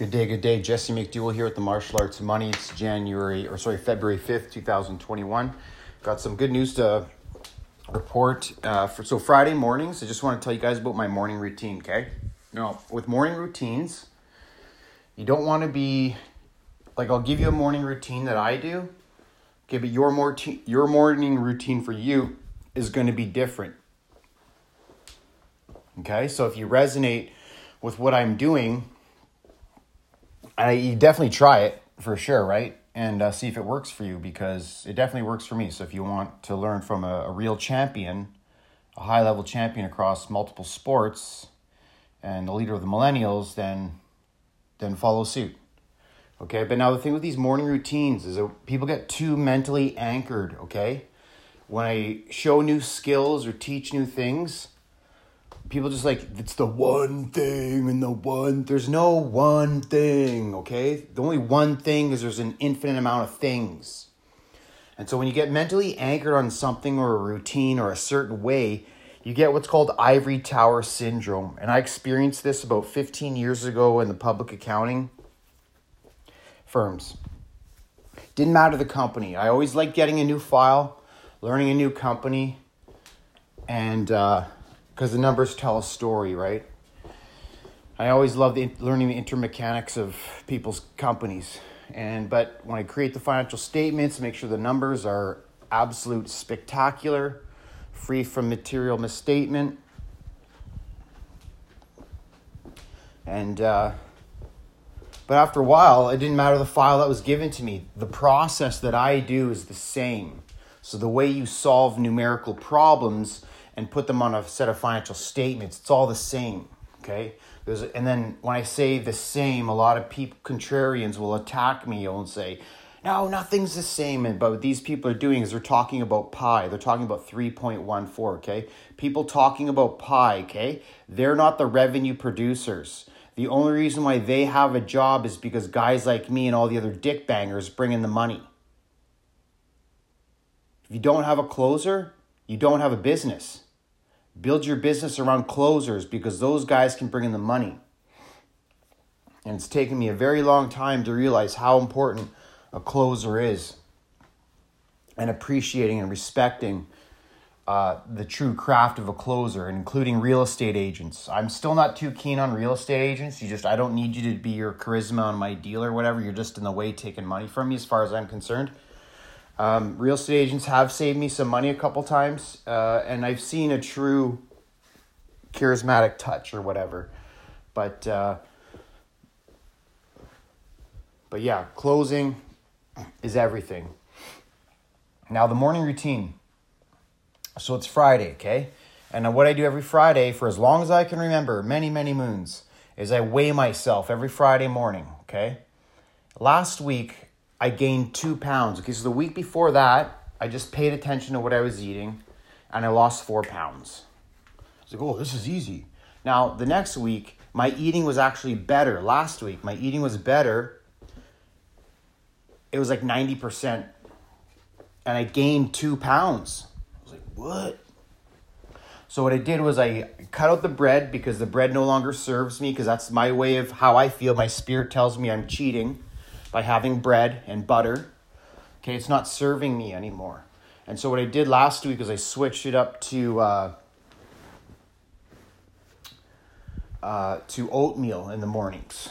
Good day, good day. Jesse McDowell here at the Martial Arts Money. It's January, or sorry, February 5th, 2021. Got some good news to report. Uh, for, so, Friday mornings, I just want to tell you guys about my morning routine, okay? Now, with morning routines, you don't want to be, like, I'll give you a morning routine that I do, okay, but your, more te- your morning routine for you is going to be different. Okay, so if you resonate with what I'm doing, I you definitely try it for sure, right? And uh, see if it works for you because it definitely works for me. So if you want to learn from a, a real champion, a high level champion across multiple sports, and the leader of the millennials, then then follow suit. Okay, but now the thing with these morning routines is that people get too mentally anchored. Okay, when I show new skills or teach new things, people just like it's the one thing and the one there's no one thing okay? The only one thing is there's an infinite amount of things. And so when you get mentally anchored on something or a routine or a certain way you get what's called ivory tower syndrome. And i experienced this about 15 years ago in the public accounting firms. Didn't matter the company. I always liked getting a new file learning a new company and uh, because the numbers tell a story, right? I always love the, learning the intermechanics of people's companies. And but when I create the financial statements, make sure the numbers are absolute spectacular, free from material misstatement. And uh, but after a while, it didn't matter the file that was given to me. The process that I do is the same. So the way you solve numerical problems and put them on a set of financial statements. It's all the same, okay? There's, and then when I say the same, a lot of people, contrarians, will attack me and say, no, nothing's the same. And but what these people are doing is they're talking about pi. They're talking about 3.14, okay? People talking about pi, okay? They're not the revenue producers. The only reason why they have a job is because guys like me and all the other dick bangers bring in the money. If you don't have a closer, you don't have a business. Build your business around closers because those guys can bring in the money. And it's taken me a very long time to realize how important a closer is and appreciating and respecting uh, the true craft of a closer, including real estate agents. I'm still not too keen on real estate agents. You just, I don't need you to be your charisma on my deal or whatever. You're just in the way taking money from me, as far as I'm concerned. Um, real estate agents have saved me some money a couple times, uh, and I've seen a true charismatic touch or whatever. But uh, but yeah, closing is everything. Now the morning routine. So it's Friday, okay? And what I do every Friday for as long as I can remember, many many moons, is I weigh myself every Friday morning, okay? Last week I gained two pounds. Okay, so the week before that, I just paid attention to what I was eating and I lost four pounds. I was like, oh, this is easy. Now, the next week, my eating was actually better. Last week, my eating was better. It was like 90%. And I gained two pounds. I was like, what? So, what I did was I cut out the bread because the bread no longer serves me because that's my way of how I feel. My spirit tells me I'm cheating by having bread and butter. Okay, it's not serving me anymore. And so what I did last week is I switched it up to uh, uh, to oatmeal in the mornings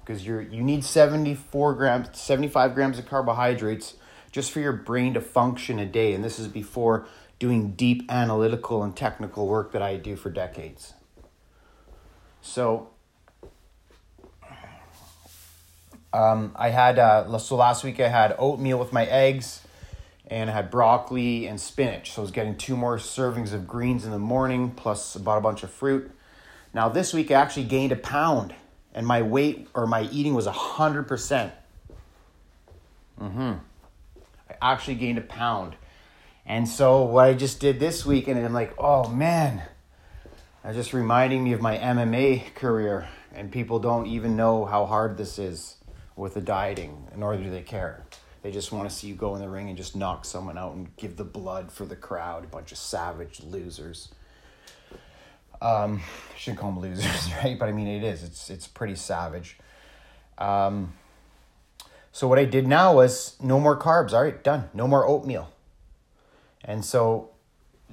because you're you need 74 grams 75 grams of carbohydrates just for your brain to function a day and this is before doing deep analytical and technical work that I do for decades. So Um, I had uh, so last week I had oatmeal with my eggs, and I had broccoli and spinach. So I was getting two more servings of greens in the morning, plus bought a bunch of fruit. Now this week I actually gained a pound, and my weight or my eating was hundred percent. Mm-hmm. I actually gained a pound, and so what I just did this week, and I'm like, oh man, it's just reminding me of my MMA career, and people don't even know how hard this is with the dieting, nor do they care. They just want to see you go in the ring and just knock someone out and give the blood for the crowd. A bunch of savage losers. Um, shouldn't call them losers, right? But I mean, it is. It's it's pretty savage. Um, so what I did now was no more carbs. All right, done. No more oatmeal. And so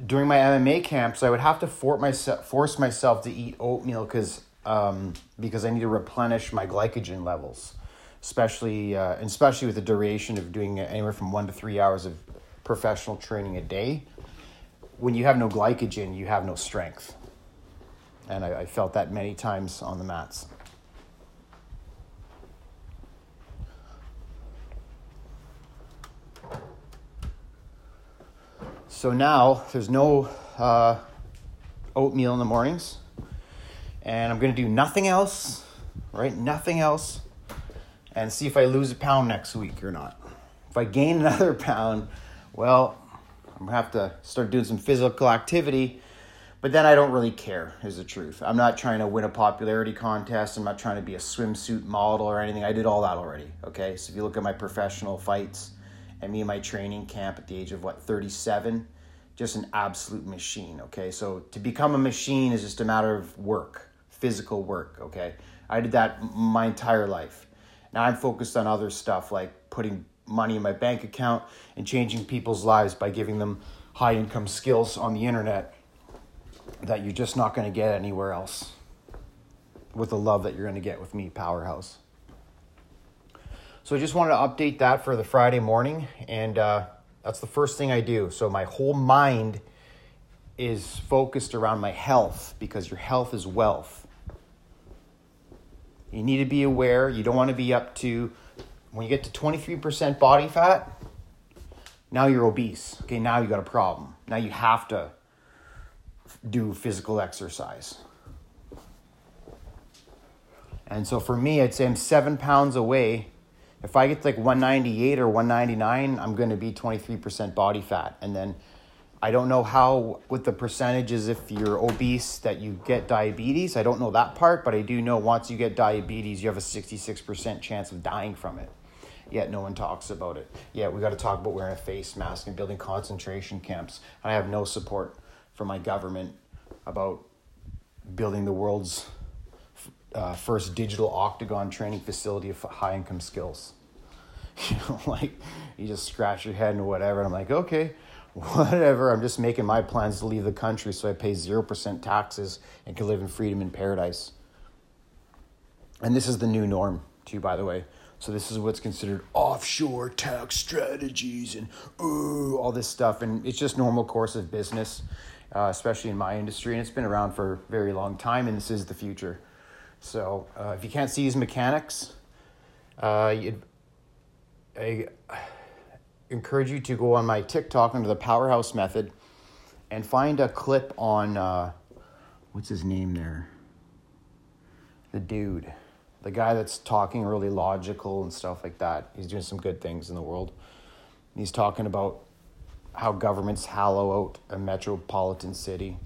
during my MMA camps, I would have to for myself, force myself to eat oatmeal because um, because I need to replenish my glycogen levels, especially uh, especially with the duration of doing anywhere from one to three hours of professional training a day. When you have no glycogen, you have no strength, and I, I felt that many times on the mats. So now there's no uh, oatmeal in the mornings, and I'm gonna do nothing else, right? Nothing else, and see if I lose a pound next week or not. If I gain another pound, well, I'm gonna have to start doing some physical activity. But then I don't really care, is the truth. I'm not trying to win a popularity contest. I'm not trying to be a swimsuit model or anything. I did all that already, okay? So if you look at my professional fights, and me in my training camp at the age of what 37 just an absolute machine okay so to become a machine is just a matter of work physical work okay i did that my entire life now i'm focused on other stuff like putting money in my bank account and changing people's lives by giving them high income skills on the internet that you're just not going to get anywhere else with the love that you're going to get with me powerhouse so I just wanted to update that for the Friday morning, and uh, that's the first thing I do. So my whole mind is focused around my health because your health is wealth. You need to be aware. You don't want to be up to, when you get to 23% body fat, now you're obese. Okay, now you got a problem. Now you have to do physical exercise. And so for me, I'd say I'm seven pounds away if I get to like 198 or 199, I'm going to be 23% body fat. And then I don't know how, with the percentages, if you're obese, that you get diabetes. I don't know that part, but I do know once you get diabetes, you have a 66% chance of dying from it. Yet no one talks about it. Yet we got to talk about wearing a face mask and building concentration camps. I have no support from my government about building the world's uh, first digital octagon training facility of high income skills. You know, like you just scratch your head and whatever. And I'm like, okay, whatever. I'm just making my plans to leave the country so I pay 0% taxes and can live in freedom in paradise. And this is the new norm, too, by the way. So this is what's considered offshore tax strategies and ooh, all this stuff. And it's just normal course of business, uh, especially in my industry. And it's been around for a very long time, and this is the future. So uh, if you can't see these mechanics, uh, I encourage you to go on my TikTok under the Powerhouse Method and find a clip on uh, what's his name there? The dude, the guy that's talking really logical and stuff like that. He's doing some good things in the world. He's talking about how governments hollow out a metropolitan city.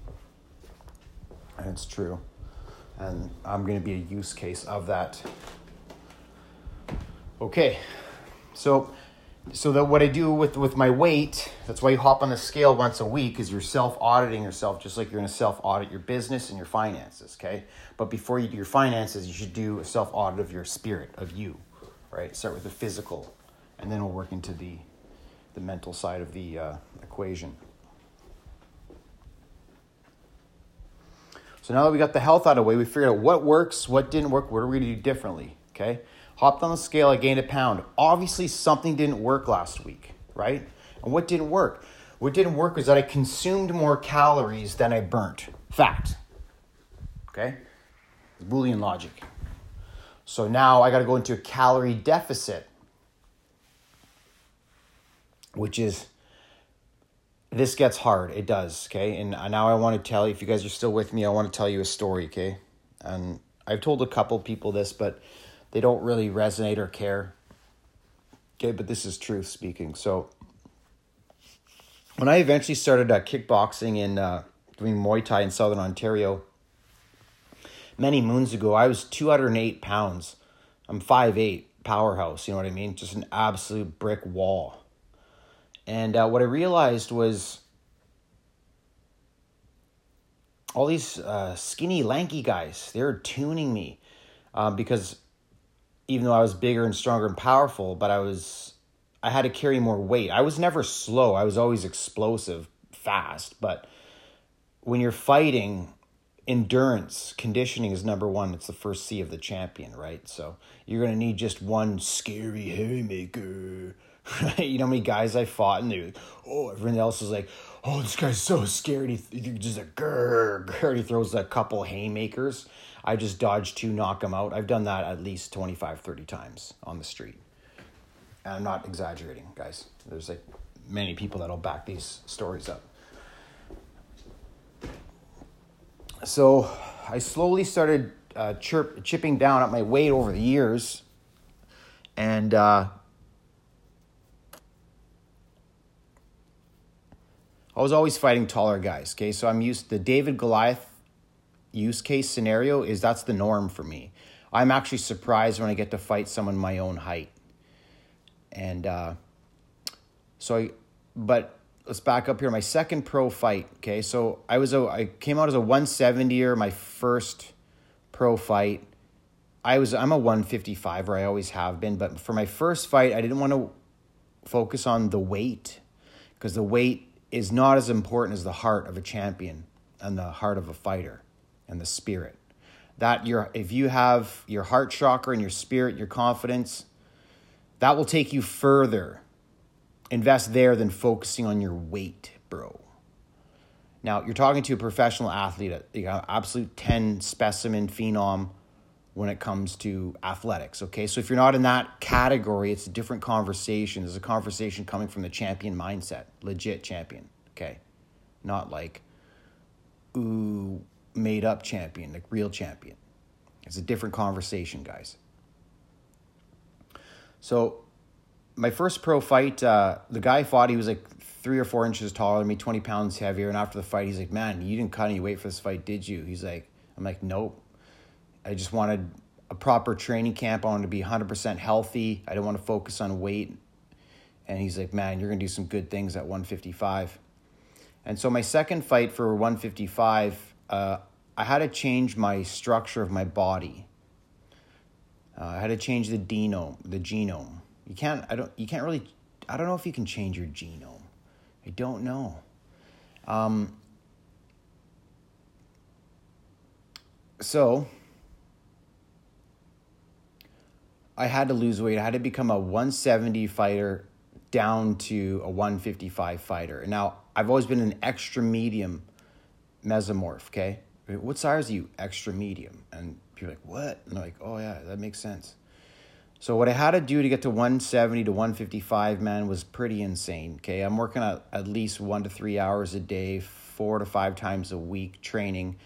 And it's true and I'm going to be a use case of that. Okay, so so that what I do with with my weight, that's why you hop on the scale once a week, is you're self auditing yourself, just like you're going to self audit your business and your finances. Okay, but before you do your finances, you should do a self audit of your spirit, of you, right? Start with the physical, and then we'll work into the the mental side of the uh, equation. So now that we got the health out of the way, we figured out what works, what didn't work, what are we going to do differently. Okay? Hopped on the scale, I gained a pound. Obviously, something didn't work last week, right? And what didn't work? What didn't work was that I consumed more calories than I burnt. Fact. Okay? Boolean logic. So now I got to go into a calorie deficit, which is this gets hard. It does, okay? And now I want to tell you, if you guys are still with me, I want to tell you a story, okay? And I've told a couple people this, but they don't really resonate or care. Okay, but this is truth speaking. So, when I eventually started uh, kickboxing in uh, doing Muay Thai in Southern Ontario, many moons ago, I was 208 pounds. I'm 5'8, powerhouse, you know what I mean? Just an absolute brick wall. And uh, what I realized was all these uh, skinny, lanky guys, they're tuning me uh, because even though I was bigger and stronger and powerful, but I was I had to carry more weight. I was never slow. I was always explosive, fast, but when you're fighting, endurance, conditioning is number one. It's the first C of the champion, right? So you're gonna need just one scary haymaker. you know how many guys I fought and they like, oh, everyone else is like, oh, this guy's so scared. He, he just a grr, grr. He throws a couple haymakers. I just dodge two, knock them out. I've done that at least 25, 30 times on the street. And I'm not exaggerating, guys. There's like many people that'll back these stories up. So I slowly started uh, chirp, chipping down at my weight over the years. And uh, I was always fighting taller guys. Okay, so I'm used the David Goliath use case scenario is that's the norm for me. I'm actually surprised when I get to fight someone my own height. And uh, so I, but let's back up here. My second pro fight. Okay, so I was a I came out as a 170er. My first pro fight. I was I'm a 155 or I always have been, but for my first fight, I didn't want to focus on the weight because the weight is not as important as the heart of a champion and the heart of a fighter and the spirit. That your if you have your heart chakra and your spirit, your confidence, that will take you further. Invest there than focusing on your weight, bro. Now, you're talking to a professional athlete, uh, an absolute 10 specimen phenom when it comes to athletics, okay? So if you're not in that category, it's a different conversation. There's a conversation coming from the champion mindset, legit champion, okay? Not like, ooh, made up champion, like real champion. It's a different conversation, guys. So, my first pro fight, uh, the guy fought, he was like three or four inches taller than me, 20 pounds heavier. And after the fight, he's like, Man, you didn't cut any weight for this fight, did you? He's like, I'm like, Nope. I just wanted a proper training camp. I wanted to be 100% healthy. I didn't want to focus on weight. And he's like, Man, you're going to do some good things at 155. And so, my second fight for 155, uh, I had to change my structure of my body. Uh, I had to change the genome. The genome. You can't. I don't. You can't really. I don't know if you can change your genome. I don't know. Um, so I had to lose weight. I had to become a 170 fighter down to a 155 fighter. Now I've always been an extra medium mesomorph. Okay, what size are you? Extra medium. And people like, what? And they're like, oh, yeah, that makes sense. So what I had to do to get to 170 to 155, man, was pretty insane. Okay, I'm working at, at least one to three hours a day, four to five times a week training,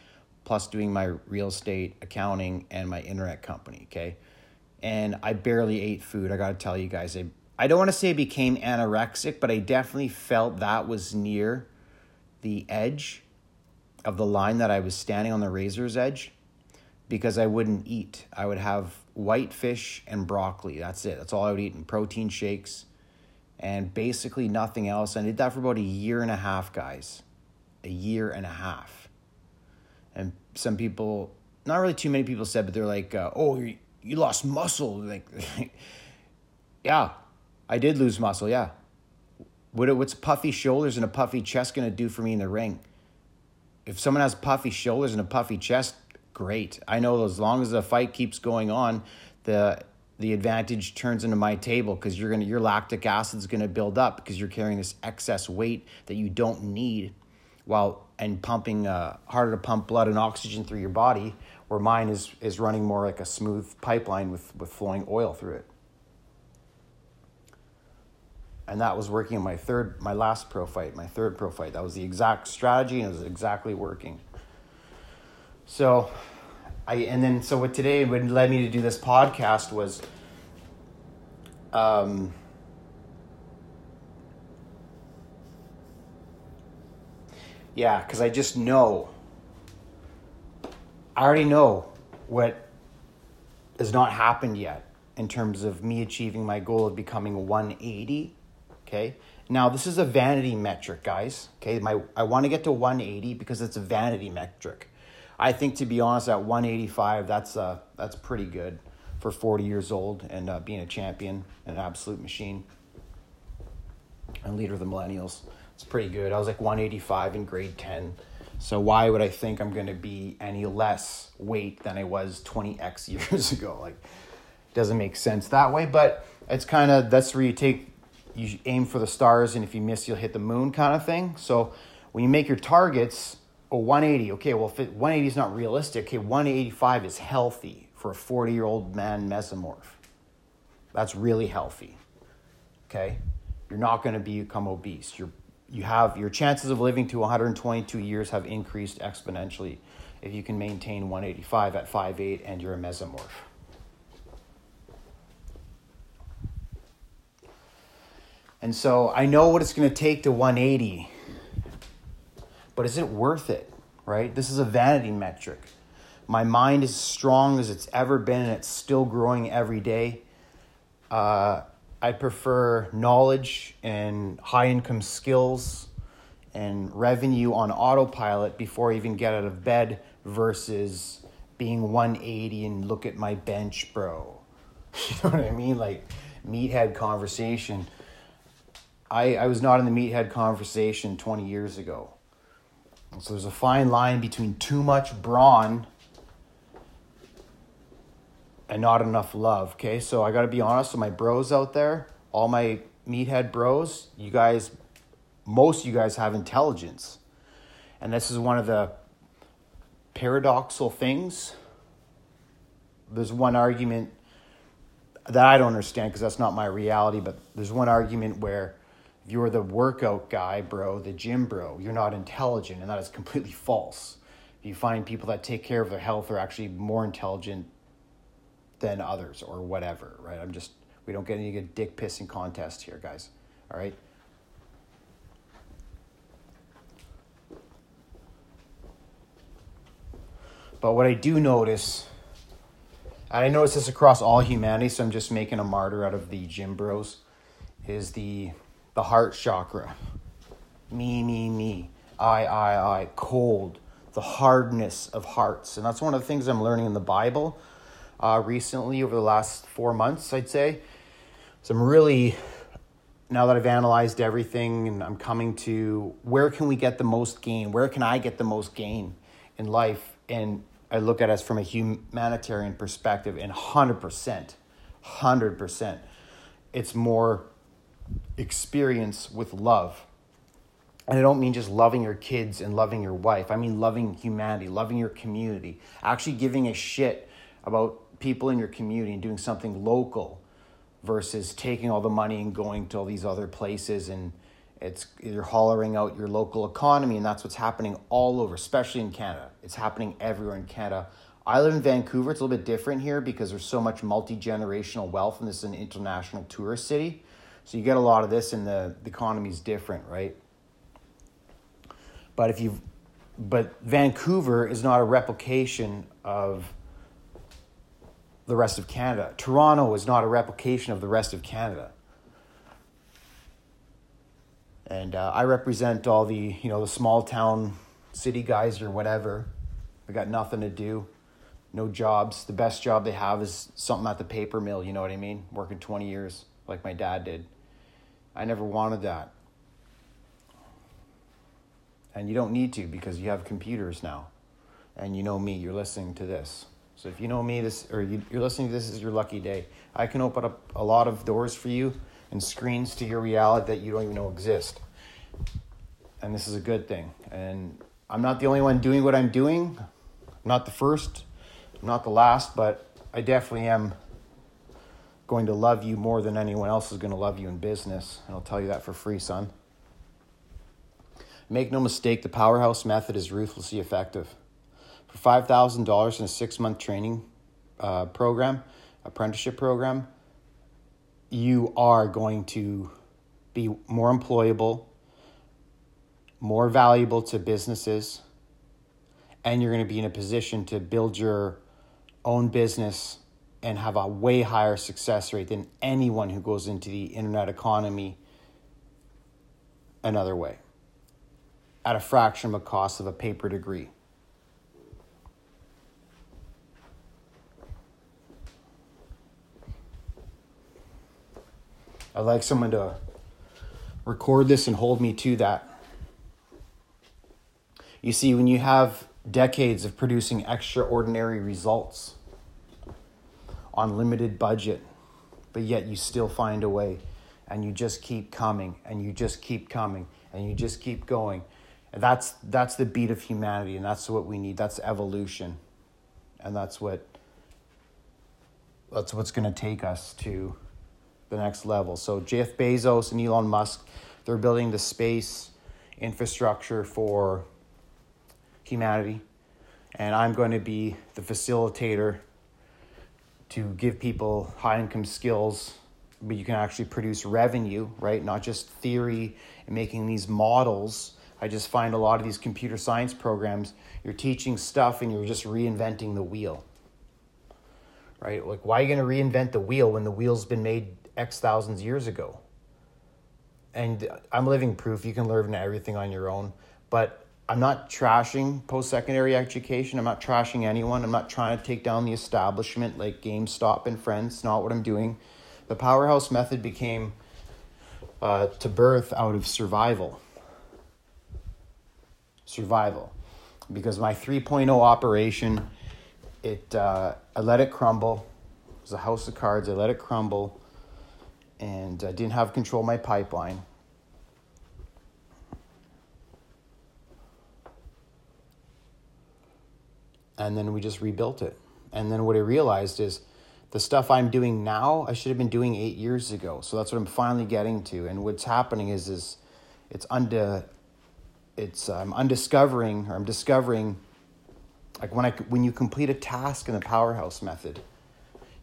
plus doing my real estate accounting and my internet company. Okay, and I barely ate food. I got to tell you guys, I I don't want to say I became anorexic, but I definitely felt that was near the edge of the line that I was standing on the razor's edge because I wouldn't eat. I would have white fish and broccoli. That's it. That's all I would eat and protein shakes and basically nothing else. I did that for about a year and a half, guys. A year and a half. And some people, not really too many people said, but they're like, uh, oh, you, you lost muscle. Like, yeah, I did lose muscle. Yeah. What, what's puffy shoulders and a puffy chest going to do for me in the ring? If someone has puffy shoulders and a puffy chest, great. I know as long as the fight keeps going on, the the advantage turns into my table because you're gonna your lactic acid is gonna build up because you're carrying this excess weight that you don't need, while and pumping uh, harder to pump blood and oxygen through your body, where mine is is running more like a smooth pipeline with with flowing oil through it and that was working in my third my last pro fight my third pro fight. That was the exact strategy and it was exactly working. So i and then so what today what led me to do this podcast was um yeah because i just know i already know what has not happened yet in terms of me achieving my goal of becoming 180 Okay. Now this is a vanity metric, guys. Okay. My I want to get to 180 because it's a vanity metric. I think to be honest, at 185, that's uh that's pretty good. for 40 years old and uh, being a champion, an absolute machine, and leader of the millennials. It's pretty good. I was like 185 in grade 10. So why would I think I'm going to be any less weight than I was 20x years ago? Like, doesn't make sense that way. But it's kind of that's where you take, you aim for the stars, and if you miss, you'll hit the moon, kind of thing. So when you make your targets, oh, 180. Okay, well, if it, 180 is not realistic, okay, 185 is healthy for a 40 year old man mesomorph. That's really healthy. Okay, you're not going to become obese. You're you have your chances of living to 122 years have increased exponentially if you can maintain 185 at 5'8 and you're a mesomorph. And so I know what it's going to take to 180, but is it worth it? Right? This is a vanity metric. My mind is as strong as it's ever been, and it's still growing every day. Uh, I prefer knowledge and high income skills and revenue on autopilot before I even get out of bed versus being 180 and look at my bench, bro. You know what I mean? Like meathead conversation. I, I was not in the meathead conversation 20 years ago. So there's a fine line between too much brawn and not enough love. Okay, so I got to be honest with my bros out there, all my meathead bros. You guys, most of you guys have intelligence, and this is one of the paradoxical things. There's one argument that I don't understand because that's not my reality, but there's one argument where you're the workout guy, bro, the gym bro, you're not intelligent, and that is completely false. You find people that take care of their health are actually more intelligent than others or whatever, right? I'm just, we don't get any good dick pissing contest here, guys, all right? But what I do notice, and I notice this across all humanity, so I'm just making a martyr out of the gym bros, is the the heart chakra. Me, me, me. I, I, I. Cold. The hardness of hearts. And that's one of the things I'm learning in the Bible uh, recently over the last four months, I'd say. So I'm really, now that I've analyzed everything and I'm coming to where can we get the most gain? Where can I get the most gain in life? And I look at us from a humanitarian perspective, and 100%, 100%, it's more experience with love. And I don't mean just loving your kids and loving your wife. I mean loving humanity, loving your community, actually giving a shit about people in your community and doing something local versus taking all the money and going to all these other places and it's you're hollering out your local economy and that's what's happening all over especially in canada. It's happening everywhere in canada. I live in vancouver. It's a little bit different here because there's so much multi-generational wealth and this is an international tourist city so you get a lot of this and the, the economy's different right but if you but vancouver is not a replication of the rest of Canada. Toronto is not a replication of the rest of Canada. And uh, I represent all the, you know, the small town city guys or whatever. They got nothing to do, no jobs. The best job they have is something at the paper mill, you know what I mean? Working 20 years like my dad did. I never wanted that. And you don't need to because you have computers now. And you know me, you're listening to this. So if you know me, this or you, are listening to this is your lucky day. I can open up a lot of doors for you and screens to your reality that you don't even know exist. And this is a good thing. And I'm not the only one doing what I'm doing. I'm not the first, I'm not the last, but I definitely am going to love you more than anyone else is going to love you in business. And I'll tell you that for free, son. Make no mistake, the powerhouse method is ruthlessly effective for five thousand dollars in a six month training uh, program, apprenticeship program, you are going to be more employable, more valuable to businesses, and you're going to be in a position to build your own business and have a way higher success rate than anyone who goes into the internet economy another way at a fraction of the cost of a paper degree. I'd like someone to record this and hold me to that. You see, when you have decades of producing extraordinary results, on limited budget, but yet you still find a way and you just keep coming and you just keep coming and you just keep going. And that's that's the beat of humanity and that's what we need. That's evolution. And that's what that's what's going to take us to the next level. So Jeff Bezos and Elon Musk, they're building the space infrastructure for humanity. And I'm going to be the facilitator to give people high income skills, but you can actually produce revenue, right? Not just theory and making these models. I just find a lot of these computer science programs, you're teaching stuff and you're just reinventing the wheel. Right? Like, why are you going to reinvent the wheel when the wheel's been made X thousands years ago? And I'm living proof you can learn everything on your own. But I'm not trashing post secondary education. I'm not trashing anyone. I'm not trying to take down the establishment like GameStop and friends. It's not what I'm doing. The powerhouse method became uh, to birth out of survival. Survival. Because my 3.0 operation, it uh, I let it crumble. It was a house of cards. I let it crumble and I didn't have control of my pipeline. And then we just rebuilt it. And then what I realized is the stuff I'm doing now, I should have been doing eight years ago. So that's what I'm finally getting to. And what's happening is, is it's under, it's I'm undiscovering or I'm discovering, like when I when you complete a task in the powerhouse method,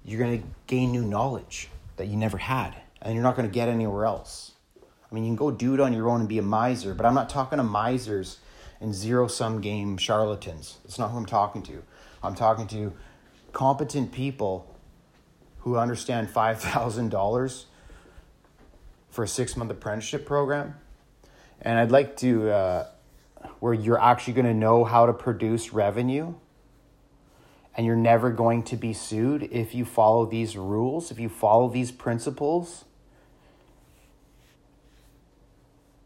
you're gonna gain new knowledge that you never had, and you're not gonna get anywhere else. I mean, you can go do it on your own and be a miser, but I'm not talking to misers and zero sum game charlatans. That's not who I'm talking to. I'm talking to competent people who understand $5,000 for a six month apprenticeship program. And I'd like to, uh, where you're actually going to know how to produce revenue and you're never going to be sued if you follow these rules, if you follow these principles.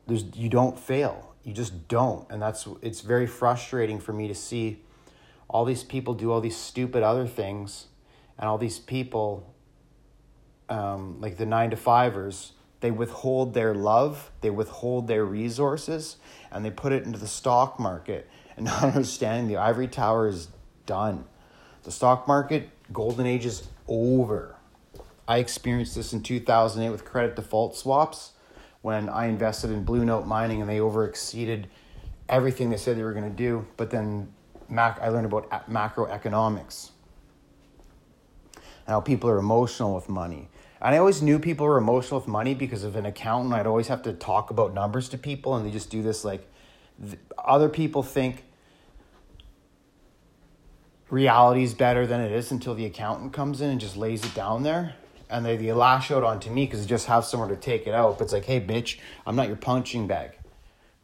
There's, you don't fail you just don't. And that's it's very frustrating for me to see all these people do all these stupid other things and all these people um, like the nine to fivers they withhold their love they withhold their resources and they put it into the stock market and not understanding the ivory tower is done. The stock market golden age is over. I experienced this in 2008 with credit default swaps when I invested in Blue Note Mining and they over exceeded everything they said they were going to do. But then mac- I learned about macroeconomics, how people are emotional with money. And I always knew people were emotional with money because of an accountant. I'd always have to talk about numbers to people, and they just do this like th- other people think reality is better than it is until the accountant comes in and just lays it down there and they, they lash out onto me because they just have somewhere to take it out. But it's like, hey, bitch, I'm not your punching bag,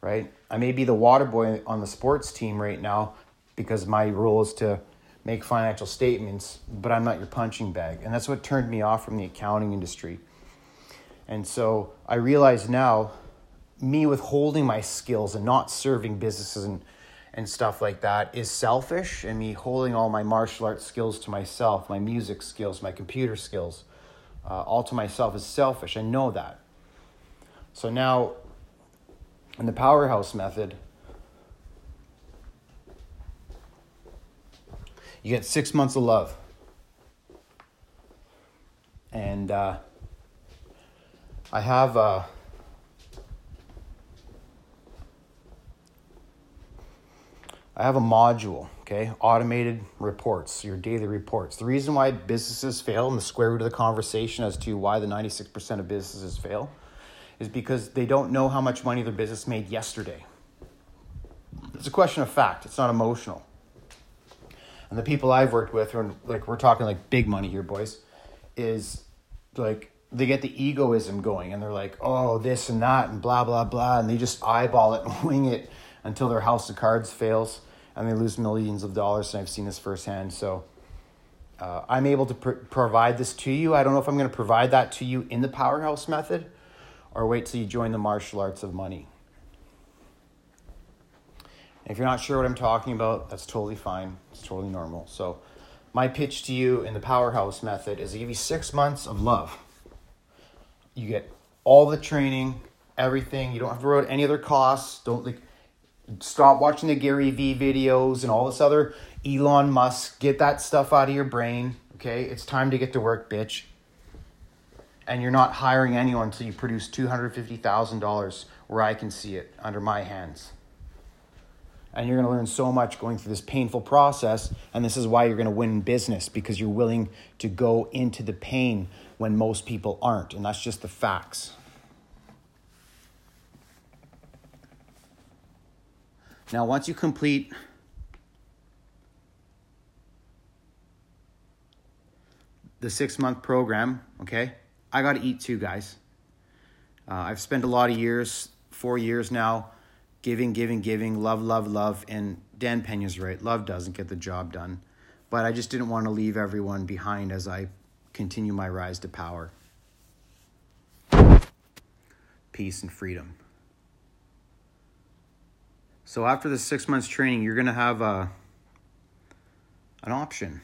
right? I may be the water boy on the sports team right now because my role is to make financial statements, but I'm not your punching bag. And that's what turned me off from the accounting industry. And so I realize now, me withholding my skills and not serving businesses and, and stuff like that is selfish, and me holding all my martial arts skills to myself, my music skills, my computer skills uh, all to myself is selfish. I know that. So now, in the powerhouse method, you get six months of love. And uh, I have. Uh, I have a module okay? Automated reports, your daily reports. The reason why businesses fail, and the square root of the conversation as to why the 96% of businesses fail, is because they don't know how much money their business made yesterday. It's a question of fact, it's not emotional. And the people I've worked with, are like we're talking like big money here, boys, is like they get the egoism going and they're like, oh, this and that and blah, blah, blah. And they just eyeball it and wing it until their house of cards fails and they lose millions of dollars. And I've seen this firsthand. So Uh, I'm able to pr- provide this to you. I don't know if I'm going to provide that to you in the powerhouse method or wait till you join the martial arts of money. If you're not sure what I'm talking about, that's totally fine. It's totally normal. So, my pitch to you in the powerhouse method is to give you six months of love. You get all the training, everything. You don't have to worry about any other costs. Don't like stop watching the Gary Vee videos and all this other Elon Musk. Get that stuff out of your brain. Okay, it's time to get to work, bitch. And you're not hiring anyone until you produce two hundred fifty thousand dollars, where I can see it under my hands. And you're going to learn so much going through this painful process. And this is why you're going to win business because you're willing to go into the pain when most people aren't. And that's just the facts. Now, once you complete the six month program, okay, I got to eat too, guys. Uh, I've spent a lot of years, four years now, giving, giving, giving, love, love, love. And Dan Pena's right, love doesn't get the job done. But I just didn't want to leave everyone behind as I continue my rise to power. Peace and freedom. So after the six months training, you're going to have a, uh, an option.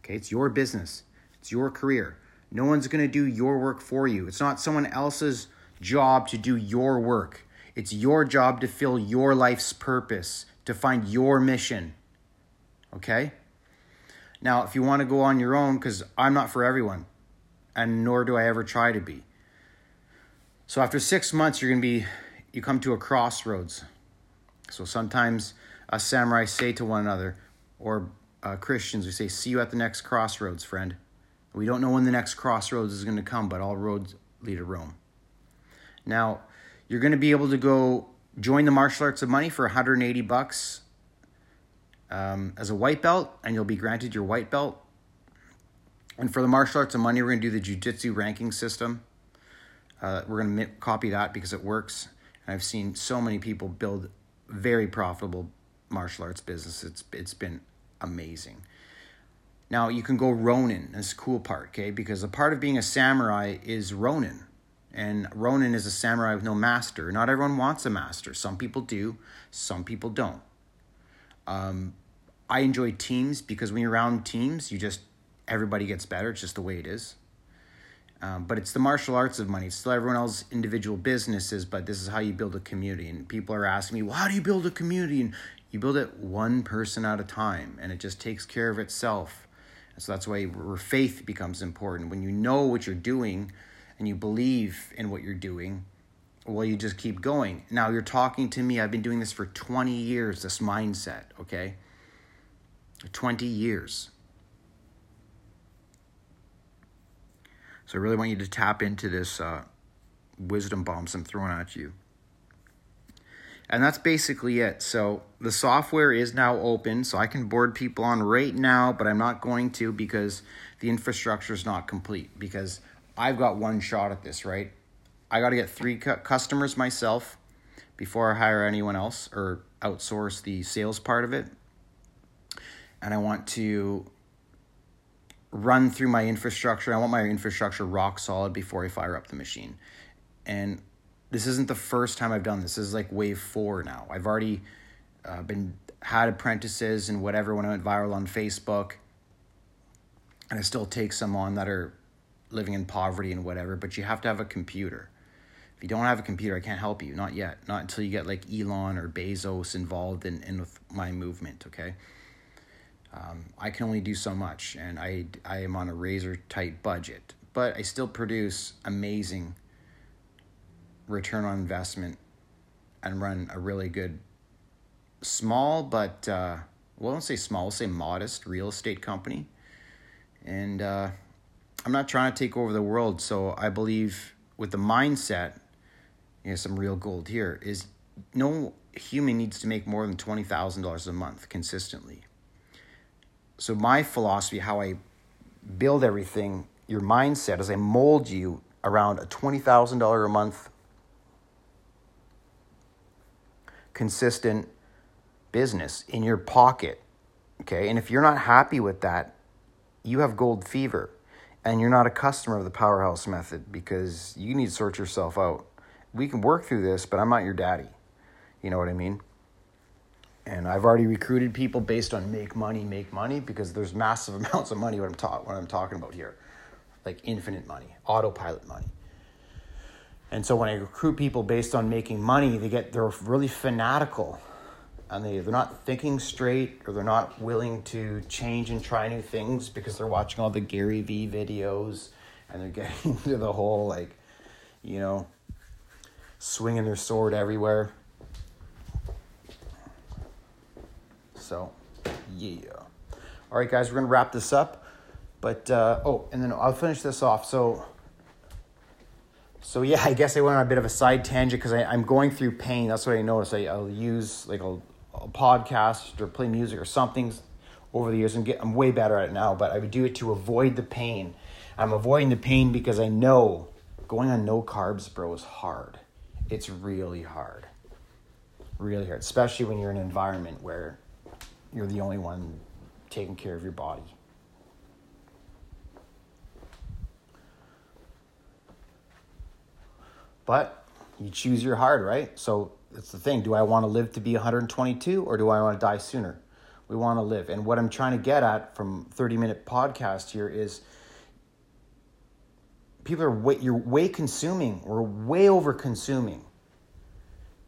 Okay, it's your business, it's your career. No one's going to do your work for you. It's not someone else's job to do your work. It's your job to fill your life's purpose, to find your mission. Okay? Now, if you want to go on your own, because I'm not for everyone, and nor do I ever try to be. So after six months, you're going to be, you come to a crossroads. So sometimes us samurai say to one another, or uh, Christians, we say, See you at the next crossroads, friend. We don't know when the next crossroads is going to come, but all roads lead to Rome. Now, you're going to be able to go join the martial arts of money for 180 bucks um, as a white belt, and you'll be granted your white belt. And for the martial arts of money, we're going to do the jiu-jitsu ranking system. Uh, we're going to copy that because it works. And I've seen so many people build very profitable martial arts business. It's it's been amazing. Now you can go Ronin. That's cool part, okay? Because a part of being a samurai is Ronin. And Ronin is a samurai with no master. Not everyone wants a master. Some people do, some people don't. Um, I enjoy teams because when you're around teams, you just everybody gets better. It's just the way it is. Um, but it's the martial arts of money. It's still everyone else's individual businesses, but this is how you build a community. And people are asking me, well, how do you build a community? And you build it one person at a time, and it just takes care of itself. And so that's why where faith becomes important. When you know what you're doing and you believe in what you're doing, well, you just keep going. Now, you're talking to me. I've been doing this for 20 years, this mindset, okay? 20 years. So I really want you to tap into this uh, wisdom bombs I'm throwing at you. And that's basically it. So the software is now open, so I can board people on right now, but I'm not going to because the infrastructure is not complete. Because I've got one shot at this, right? I got to get three cu- customers myself before I hire anyone else or outsource the sales part of it. And I want to run through my infrastructure. I want my infrastructure rock solid before I fire up the machine. And this isn't the first time I've done this. This is like wave four now. I've already uh, been had apprentices and whatever when I went viral on Facebook, and I still take some on that are living in poverty and whatever. But you have to have a computer. If you don't have a computer, I can't help you. Not yet. Not until you get like Elon or Bezos involved in, in with my movement. Okay. Um, I can only do so much, and I, I am on a razor tight budget, but I still produce amazing return on investment and run a really good, small but, uh, well, I don't say small, we'll say modest real estate company. And uh, I'm not trying to take over the world, so I believe with the mindset, you know, some real gold here is no human needs to make more than $20,000 a month consistently so my philosophy, how I build everything, your mindset, as I mold you around a twenty thousand dollar a month consistent business in your pocket. Okay. And if you're not happy with that, you have gold fever and you're not a customer of the powerhouse method because you need to sort yourself out. We can work through this, but I'm not your daddy. You know what I mean? And I've already recruited people based on make money, make money because there's massive amounts of money what I'm ta- what I'm talking about here. Like infinite money, autopilot money. And so when I recruit people based on making money, they get they're really fanatical and they, they're not thinking straight or they're not willing to change and try new things because they're watching all the Gary Vee videos and they're getting into the whole like, you know, swinging their sword everywhere. So, yeah. All right, guys, we're going to wrap this up. But, uh, oh, and then I'll finish this off. So, so yeah, I guess I went on a bit of a side tangent because I'm going through pain. That's what I noticed. I, I'll use like I'll a podcast or play music or something over the years and get I'm way better at it now, but I would do it to avoid the pain. I'm avoiding the pain because I know going on no carbs, bro, is hard. It's really hard. Really hard, especially when you're in an environment where you're the only one taking care of your body. But you choose your hard, right? So that's the thing. Do I want to live to be 122 or do I want to die sooner? We want to live. And what I'm trying to get at from 30 minute podcast here is people are way, you're way consuming. We're way over consuming.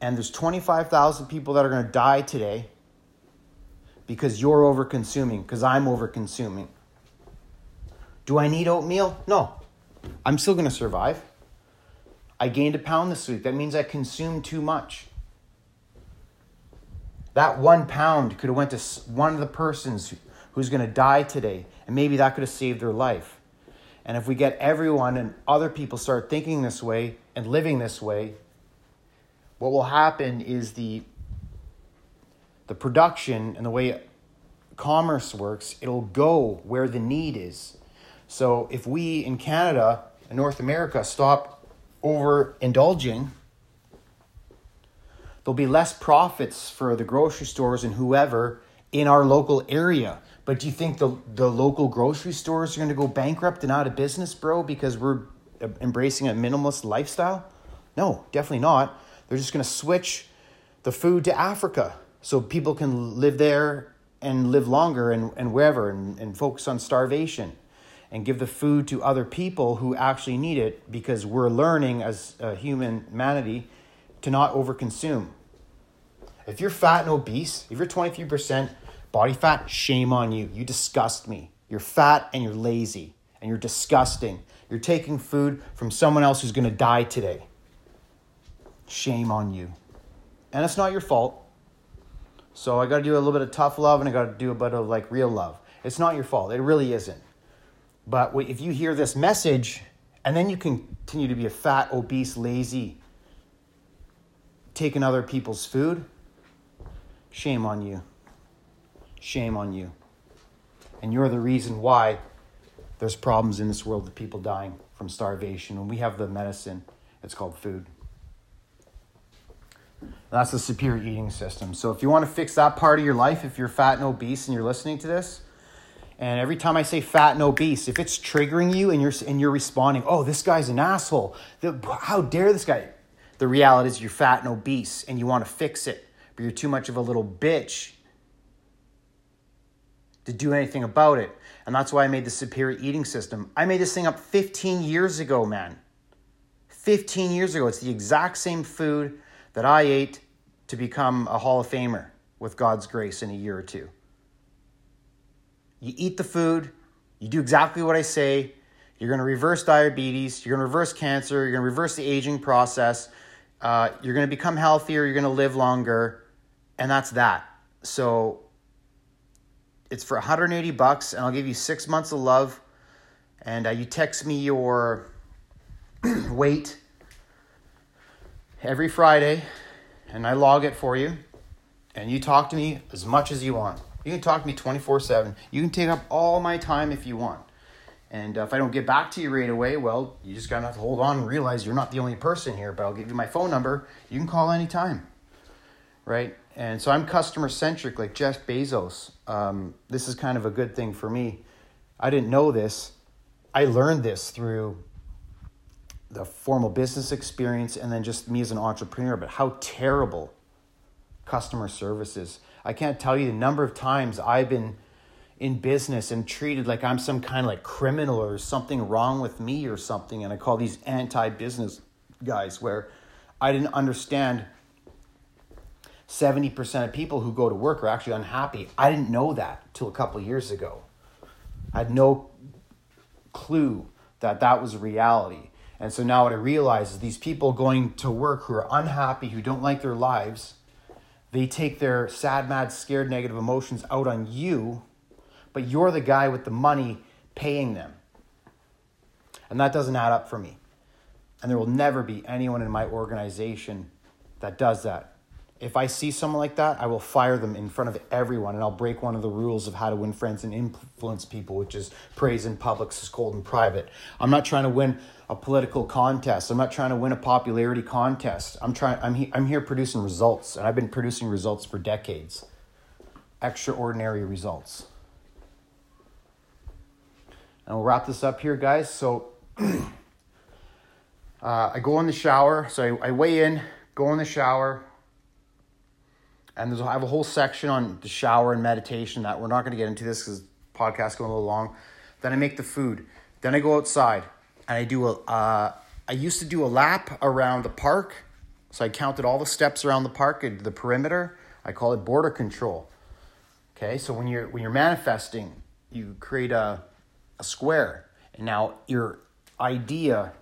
And there's 25,000 people that are going to die today because you're over consuming, because I'm over consuming. Do I need oatmeal? No. I'm still going to survive. I gained a pound this week. That means I consumed too much. That one pound could have went to one of the persons who's going to die today, and maybe that could have saved their life. And if we get everyone and other people start thinking this way and living this way, what will happen is the the production and the way commerce works, it'll go where the need is. So if we in Canada and North America stop overindulging there'll be less profits for the grocery stores and whoever in our local area. But do you think the, the local grocery stores are going to go bankrupt and out of business, bro, because we're embracing a minimalist lifestyle? No, definitely not. They're just going to switch the food to Africa so people can live there and live longer and, and wherever and, and focus on starvation and give the food to other people who actually need it because we're learning as a human humanity to not overconsume. If you're fat and obese, if you're 23% body fat, shame on you. You disgust me. You're fat and you're lazy and you're disgusting. You're taking food from someone else who's going to die today. Shame on you. And it's not your fault. So I got to do a little bit of tough love and I got to do a bit of like real love. It's not your fault. It really isn't. But if you hear this message and then you continue to be a fat, obese, lazy, taking other people's food, shame on you. Shame on you. And you're the reason why there's problems in this world of people dying from starvation. When we have the medicine, it's called food. That's the superior eating system. So if you want to fix that part of your life, if you're fat and obese and you're listening to this, and every time I say fat and obese, if it's triggering you and you're and you're responding, "Oh, this guy's an asshole. How dare this guy?" The reality is you're fat and obese and you want to fix it, but you're too much of a little bitch to do anything about it. And that's why I made the superior eating system. I made this thing up 15 years ago, man. 15 years ago. It's the exact same food that I ate to become a Hall of Famer with God's grace in a year or two. You eat the food, you do exactly what I say. You're going to reverse diabetes, you're going to reverse cancer, you're going to reverse the aging process, uh, you're going to become healthier, you're going to live longer, and that's that. So it's for 180 bucks, and I'll give you six months of love. And uh, you text me your weight every Friday, and I log it for you. And you talk to me as much as you want. You can talk to me 24 7. You can take up all my time if you want. And uh, if I don't get back to you right away, well, you just gotta have to hold on and realize you're not the only person here, but I'll give you my phone number. You can call anytime. Right? And so I'm customer centric like Jeff Bezos. Um, this is kind of a good thing for me. I didn't know this. I learned this through the formal business experience and then just me as an entrepreneur, but how terrible customer service is. I can't tell you the number of times I've been in business and treated like I'm some kind of like criminal or something wrong with me or something. And I call these anti business guys where I didn't understand 70% of people who go to work are actually unhappy. I didn't know that till a couple years ago. I had no clue that that was reality. And so now what I realize is these people going to work who are unhappy, who don't like their lives, they take their sad, mad, scared, negative emotions out on you, but you're the guy with the money paying them. And that doesn't add up for me. And there will never be anyone in my organization that does that. If I see someone like that, I will fire them in front of everyone and I'll break one of the rules of how to win friends and influence people, which is praise in public, scold in private. I'm not trying to win a political contest. I'm not trying to win a popularity contest. I'm trying I'm he, I'm here producing results and I've been producing results for decades. Extraordinary results. And we'll wrap this up here, guys. So uh, I go in the shower. So I, I weigh in, go in the shower, and there's I have a whole section on the shower and meditation that we're not going to get into this because podcast going a little long. Then I make the food. Then I go outside and I do a. Uh, I used to do a lap around the park, so I counted all the steps around the park, the perimeter. I call it border control. Okay, so when you're when you're manifesting, you create a a square, and now your idea,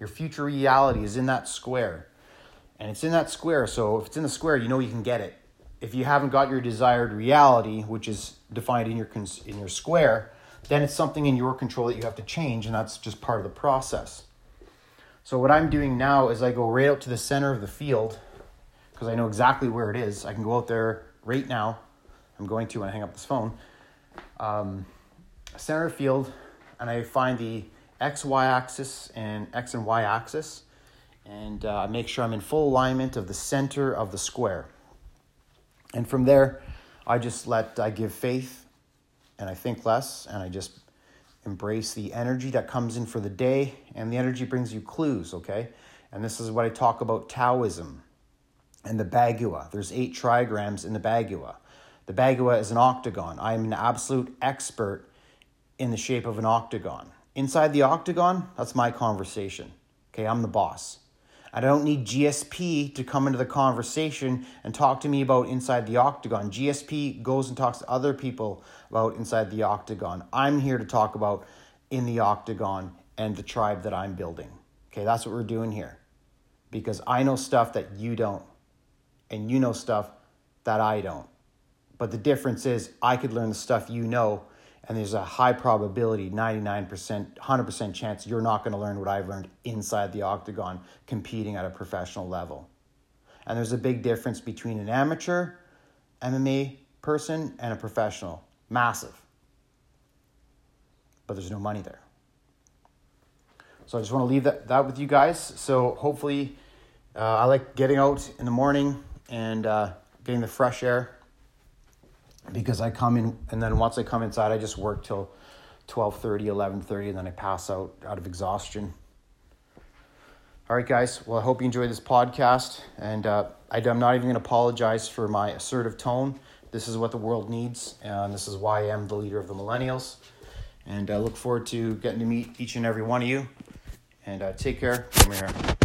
your future reality is in that square, and it's in that square. So if it's in the square, you know you can get it if you haven't got your desired reality, which is defined in your in your square, then it's something in your control that you have to change, and that's just part of the process. So what I'm doing now is I go right out to the center of the field because I know exactly where it is. I can go out there right now. I'm going to when I hang up this phone. Um, center of field, and I find the x y axis and x and y axis, and uh, make sure I'm in full alignment of the center of the square. And from there, I just let, I give faith and I think less and I just embrace the energy that comes in for the day. And the energy brings you clues, okay? And this is what I talk about Taoism and the Bagua. There's eight trigrams in the Bagua. The Bagua is an octagon. I am an absolute expert in the shape of an octagon. Inside the octagon, that's my conversation. Okay, I'm the boss. I don't need GSP to come into the conversation and talk to me about inside the octagon. GSP goes and talks to other people about inside the octagon. I'm here to talk about in the octagon and the tribe that I'm building. Okay, that's what we're doing here. Because I know stuff that you don't, and you know stuff that I don't. But the difference is, I could learn the stuff you know and there's a high probability 99% 100% chance you're not going to learn what i've learned inside the octagon competing at a professional level. And there's a big difference between an amateur mma person and a professional. Massive. But there's no money there. So i just want to leave that, that with you guys. So hopefully uh, i like getting out in the morning and uh, getting the fresh air because I come in and then once I come inside, I just work till 12:30, 11:30, and then I pass out out of exhaustion. All right, guys. Well, I hope you enjoyed this podcast, and uh, I, am not even going to apologize for my assertive tone. This is what the world needs, and this is why I am the leader of the millennials. And I look forward to getting to meet each and every one of you. And uh, take care. Come here.